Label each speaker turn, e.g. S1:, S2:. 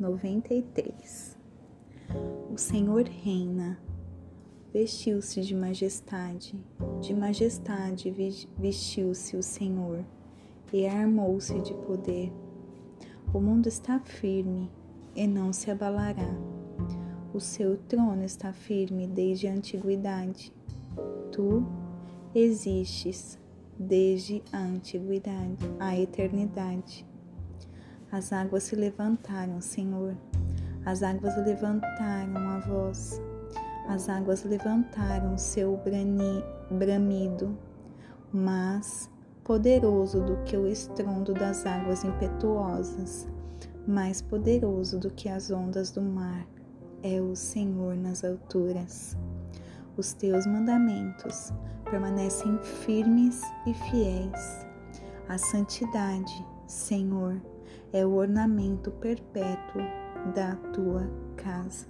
S1: 93 O Senhor reina, vestiu-se de majestade, de majestade vestiu-se o Senhor e armou-se de poder. O mundo está firme e não se abalará. O seu trono está firme desde a antiguidade. Tu existes desde a antiguidade, a eternidade. As águas se levantaram, Senhor. As águas levantaram a voz. As águas levantaram seu brani, bramido, mas poderoso do que o estrondo das águas impetuosas, mais poderoso do que as ondas do mar, é o Senhor nas alturas. Os teus mandamentos permanecem firmes e fiéis. A santidade, Senhor, é o ornamento perpétuo da tua casa.